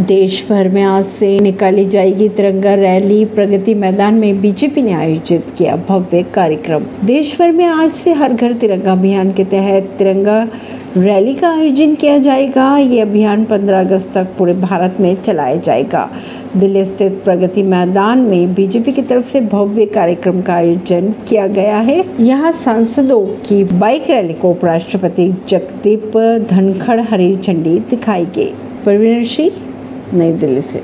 देश भर में आज से निकाली जाएगी तिरंगा रैली। प्रगति मैदान में बीजेपी ने आयोजित किया भव्य कार्यक्रम। देश भर में आज से हर घर तिरंगा अभियान के तहत तिरंगा रैली का आयोजन किया जाएगा। ये अभियान 15 अगस्त तक पूरे भारत में चलाया जाएगा। दिल्ली स्थित प्रगति मैदान में बीजेपी की तरफ़ से भव्य कार्यक्रम का आयोजन किया गया है। यहाँ सांसदों की बाइक रैली को उपराष्ट्रपति जगदीप धनखड़ हरी झंडी दिखाई गई। परवीन सिंह на иделиси.